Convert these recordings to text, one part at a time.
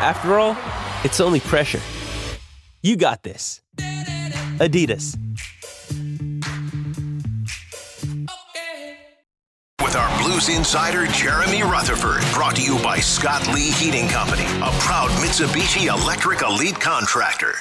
After all, it's only pressure. You got this. Adidas. With our Blues insider Jeremy Rutherford, brought to you by Scott Lee Heating Company, a proud Mitsubishi Electric Elite contractor.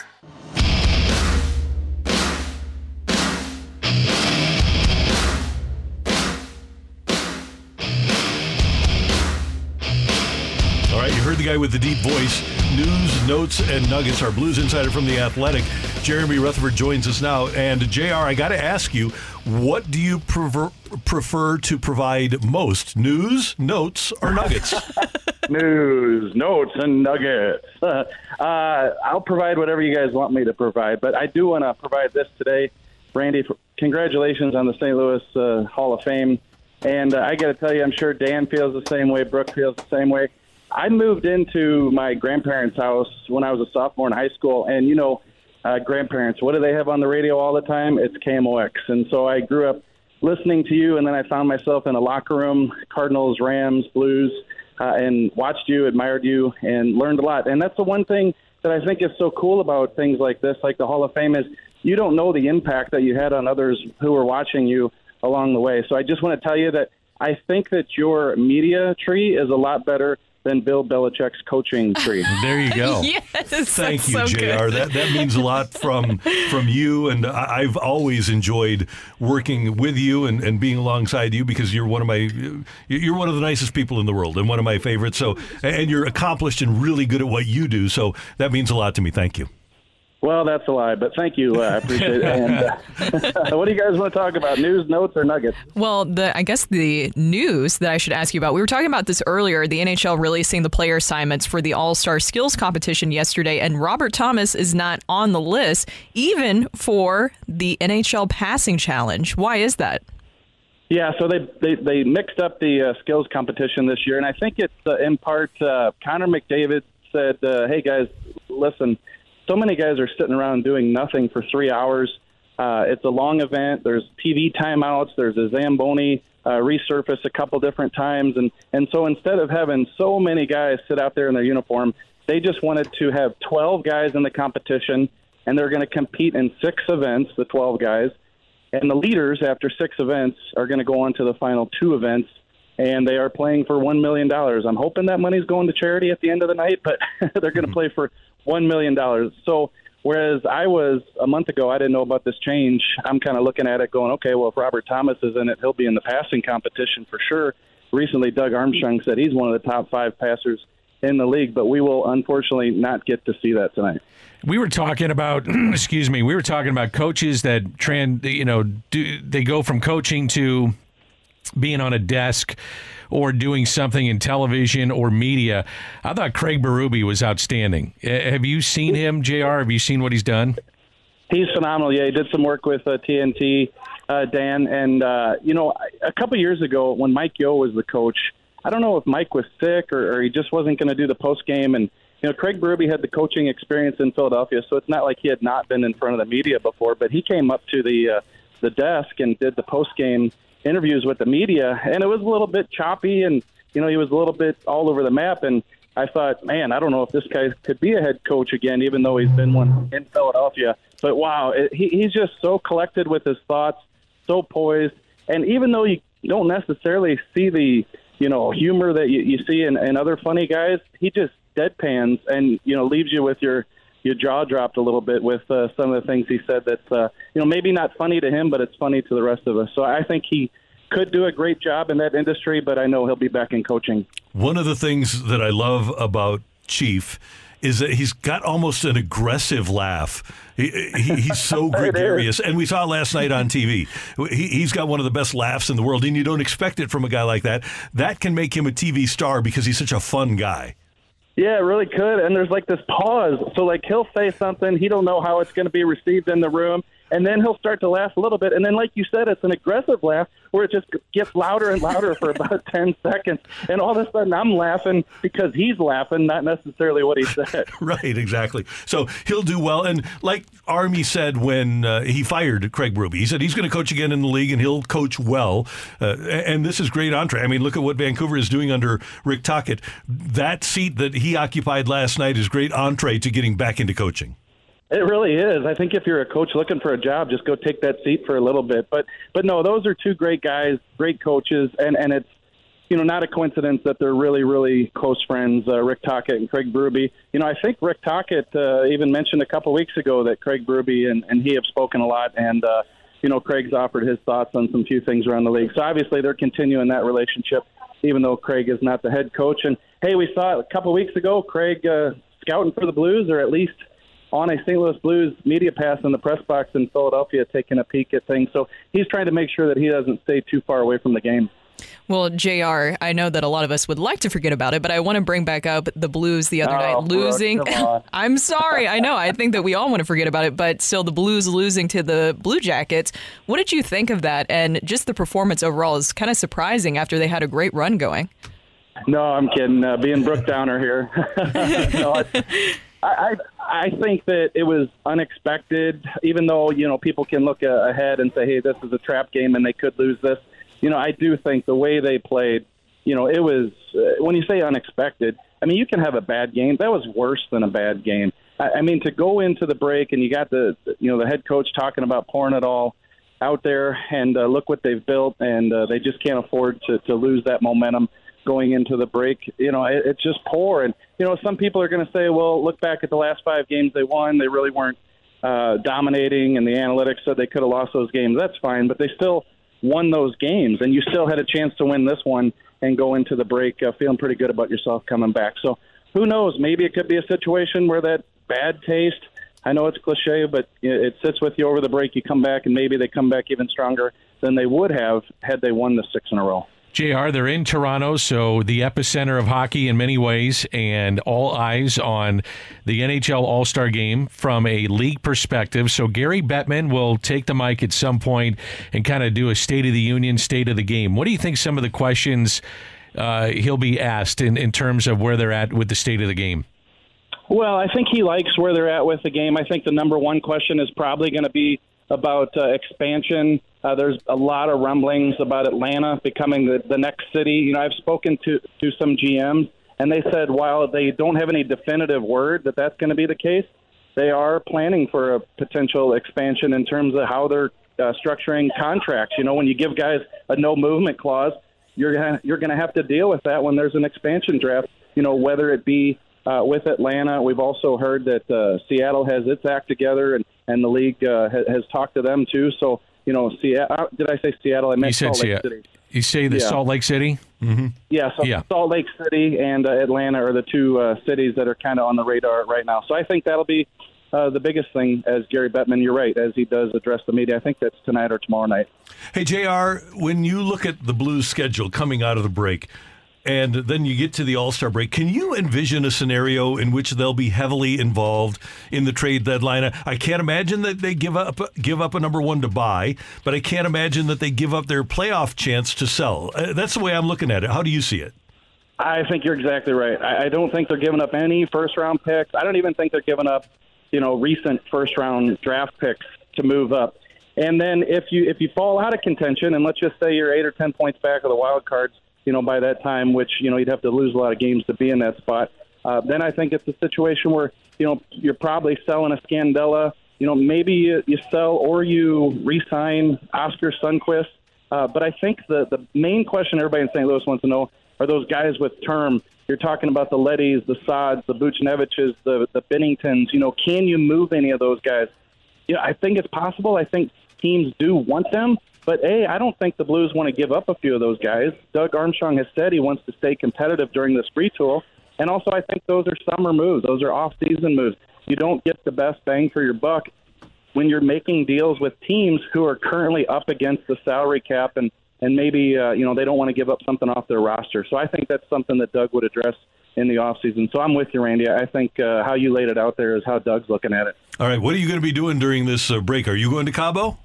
The guy with the deep voice. News, notes, and nuggets. Our Blues insider from the Athletic, Jeremy Rutherford, joins us now. And Jr., I got to ask you, what do you prefer, prefer to provide most? News, notes, or nuggets? News, notes, and nuggets. uh, I'll provide whatever you guys want me to provide, but I do want to provide this today. Randy, congratulations on the St. Louis uh, Hall of Fame. And uh, I got to tell you, I'm sure Dan feels the same way, Brooke feels the same way. I moved into my grandparents' house when I was a sophomore in high school, and you know, uh, grandparents, what do they have on the radio all the time? It's KMOX, and so I grew up listening to you, and then I found myself in a locker room, Cardinals, Rams, Blues, uh, and watched you, admired you, and learned a lot. And that's the one thing that I think is so cool about things like this, like the Hall of Fame, is you don't know the impact that you had on others who were watching you along the way. So I just want to tell you that I think that your media tree is a lot better than Bill Belichick's coaching tree. There you go. yes, Thank that's you, so Jr. good. That that means a lot from from you, and I- I've always enjoyed working with you and, and being alongside you because you're one of my you're one of the nicest people in the world and one of my favorites. So and you're accomplished and really good at what you do. So that means a lot to me. Thank you. Well, that's a lie, but thank you. Uh, I appreciate it. And, uh, what do you guys want to talk about? News, notes, or nuggets? Well, the I guess the news that I should ask you about. We were talking about this earlier. The NHL releasing the player assignments for the All Star Skills competition yesterday, and Robert Thomas is not on the list, even for the NHL Passing Challenge. Why is that? Yeah, so they they, they mixed up the uh, skills competition this year, and I think it's uh, in part uh, Connor McDavid said, uh, "Hey guys, listen, so many guys are sitting around doing nothing for three hours. Uh, it's a long event. There's TV timeouts. There's a Zamboni uh, resurface a couple different times, and and so instead of having so many guys sit out there in their uniform, they just wanted to have 12 guys in the competition, and they're going to compete in six events. The 12 guys." And the leaders, after six events, are going to go on to the final two events, and they are playing for $1 million. I'm hoping that money's going to charity at the end of the night, but they're going to play for $1 million. So, whereas I was a month ago, I didn't know about this change, I'm kind of looking at it going, okay, well, if Robert Thomas is in it, he'll be in the passing competition for sure. Recently, Doug Armstrong said he's one of the top five passers in the league, but we will unfortunately not get to see that tonight. We were talking about, excuse me, we were talking about coaches that trans, you know, do they go from coaching to being on a desk or doing something in television or media. I thought Craig Berube was outstanding. Uh, Have you seen him, Jr? Have you seen what he's done? He's phenomenal. Yeah, he did some work with uh, TNT, uh, Dan, and uh, you know, a couple years ago when Mike Yeo was the coach, I don't know if Mike was sick or, or he just wasn't going to do the post game. And you know, Craig Berube had the coaching experience in Philadelphia, so it's not like he had not been in front of the media before. But he came up to the uh, the desk and did the post game interviews with the media, and it was a little bit choppy, and you know, he was a little bit all over the map. And I thought, man, I don't know if this guy could be a head coach again, even though he's been one in Philadelphia. But wow, it, he, he's just so collected with his thoughts, so poised, and even though you don't necessarily see the you know humor that you, you see in, in other funny guys, he just deadpans and you know leaves you with your your jaw dropped a little bit with uh, some of the things he said. That's uh, you know maybe not funny to him, but it's funny to the rest of us. So I think he could do a great job in that industry, but I know he'll be back in coaching. One of the things that I love about Chief is that he's got almost an aggressive laugh. He, he, he's so gregarious, and we saw last night on TV. He, he's got one of the best laughs in the world, and you don't expect it from a guy like that. That can make him a TV star because he's such a fun guy. Yeah, it really could. And there's like this pause. So like he'll say something, he don't know how it's going to be received in the room, and then he'll start to laugh a little bit, and then like you said, it's an aggressive laugh where it just gets louder and louder for about ten seconds, and all of a sudden I'm laughing because he's laughing, not necessarily what he said. right, exactly. So he'll do well. And like Army said when uh, he fired Craig Berube, he said he's going to coach again in the league and he'll coach well. Uh, and this is great entree. I mean, look at what Vancouver is doing under Rick Tocchet. That seat that he occupied last night is great entree to getting back into coaching. It really is. I think if you're a coach looking for a job, just go take that seat for a little bit. But but no, those are two great guys, great coaches, and and it's you know not a coincidence that they're really really close friends, uh, Rick Tocchet and Craig Berube. You know, I think Rick Tocchet uh, even mentioned a couple weeks ago that Craig Berube and, and he have spoken a lot, and uh, you know Craig's offered his thoughts on some few things around the league. So obviously they're continuing that relationship, even though Craig is not the head coach. And hey, we saw it a couple weeks ago, Craig uh, scouting for the Blues, or at least on a St. Louis Blues media pass in the press box in Philadelphia, taking a peek at things. So he's trying to make sure that he doesn't stay too far away from the game. Well, JR, I know that a lot of us would like to forget about it, but I want to bring back up the Blues the other oh, night losing. I'm sorry. I know. I think that we all want to forget about it, but still the Blues losing to the Blue Jackets. What did you think of that? And just the performance overall is kind of surprising after they had a great run going. No, I'm kidding. Uh, being Brooke Downer here. no, I, I, I think that it was unexpected, even though, you know, people can look ahead and say, hey, this is a trap game and they could lose this. You know, I do think the way they played, you know, it was, uh, when you say unexpected, I mean, you can have a bad game. That was worse than a bad game. I, I mean, to go into the break and you got the, you know, the head coach talking about pouring it all out there and uh, look what they've built and uh, they just can't afford to, to lose that momentum going into the break. You know, it, it's just poor. And, you know, some people are going to say, well, look back at the last five games they won. They really weren't uh, dominating, and the analytics said they could have lost those games. That's fine, but they still won those games, and you still had a chance to win this one and go into the break uh, feeling pretty good about yourself coming back. So who knows? Maybe it could be a situation where that bad taste. I know it's cliche, but it sits with you over the break. You come back, and maybe they come back even stronger than they would have had they won the six in a row. JR, they're in Toronto, so the epicenter of hockey in many ways, and all eyes on the NHL All Star game from a league perspective. So Gary Bettman will take the mic at some point and kind of do a State of the Union, State of the Game. What do you think some of the questions uh, he'll be asked in, in terms of where they're at with the state of the game? Well, I think he likes where they're at with the game. I think the number one question is probably going to be about uh, expansion. Uh, there's a lot of rumblings about Atlanta becoming the, the next city. You know, I've spoken to to some GMs, and they said while they don't have any definitive word that that's going to be the case, they are planning for a potential expansion in terms of how they're uh, structuring contracts. You know, when you give guys a no movement clause, you're gonna you're gonna have to deal with that when there's an expansion draft. You know, whether it be uh, with Atlanta. We've also heard that uh, Seattle has its act together, and and the league uh, has, has talked to them too. So you know, Seattle. Uh, did I say Seattle? I meant you said Salt Lake Seattle. City. You say the Yeah. Salt Lake City? Mm-hmm. Yeah, so Yeah. Salt Lake City and uh, Atlanta are the two uh, cities that are kind of on the radar right now. So I think that'll be uh, the biggest thing as Gary Bettman. You're right, as he does address the media. I think that's tonight or tomorrow night. Hey, JR, when you look at the Blues schedule coming out of the break, and then you get to the All Star break, can you envision a scenario in which they'll be heavily involved in the trade deadline? I can't imagine that they give up give up a number one to buy, but I can't imagine that they give up their playoff chance to sell. Uh, That's the way I'm looking at it. How do you see it? I think you're exactly right. I, I don't think they're giving up any first round picks. I don't even think they're giving up, you know, recent first round draft picks to move up. And then if you if you fall out of contention, and let's just say you're eight or ten points back of the wild cards, you know, by that time, which you know you'd have to lose a lot of games to be in that spot. Uh, then I think it's a situation where you know you're probably selling a Scandella. You know, maybe you, you sell or you re-sign Oskar Sundqvist. Uh, but I think the the main question everybody in St. Louis wants to know are those guys with term. You're talking about the Leddys, the Saads, the Buchneviches, the the Binningtons. You know, can you move any of those guys? You know, I think it's possible. I think teams do want them. But A, I don't think the Blues want to give up a few of those guys. Doug Armstrong has said he wants to stay competitive during this free tool. And also, I think those are summer moves. Those are off-season moves. You don't get the best bang for your buck when you're making deals with teams who are currently up against the salary cap and and maybe uh, you know they don't want to give up something off their roster. So I think that's something that Doug would address in the off season. So I'm with you, Randy. I think uh, how you laid it out there is how Doug's looking at it. All right, what are you going to be doing during this uh, break? Are you going to Cabo?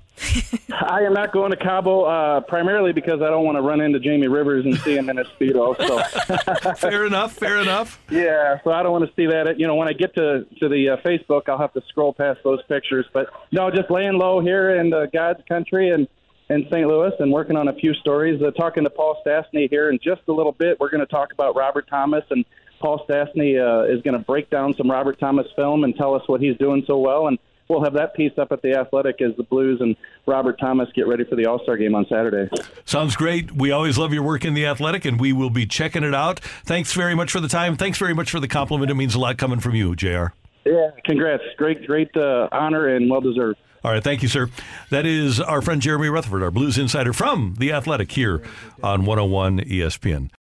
I am not going to Cabo uh, primarily because I don't want to run into Jamie Rivers and see him in a speedo. So fair enough. Fair enough. Yeah, so I don't want to see that. You know, when I get to to the uh, Facebook, I'll have to scroll past those pictures. But no, just laying low here in uh, God's country and in St. Louis and working on a few stories. Uh, talking to Paul Stastny here in just a little bit. We're going to talk about Robert Thomas and Paul Stastny uh, is going to break down some Robert Thomas film and tell us what he's doing so well and we'll have that piece up at the Athletic as the Blues and Robert Thomas get ready for the All Star game on Saturday. Sounds great. We always love your work in the Athletic, and we will be checking it out. Thanks very much for the time. Thanks very much for the compliment. It means a lot coming from you, Jr. Yeah, congrats. Great, great uh, honor and well deserved. All right, thank you, sir. That is our friend Jeremy Rutherford, our Blues insider from The Athletic here on 101 ESPN.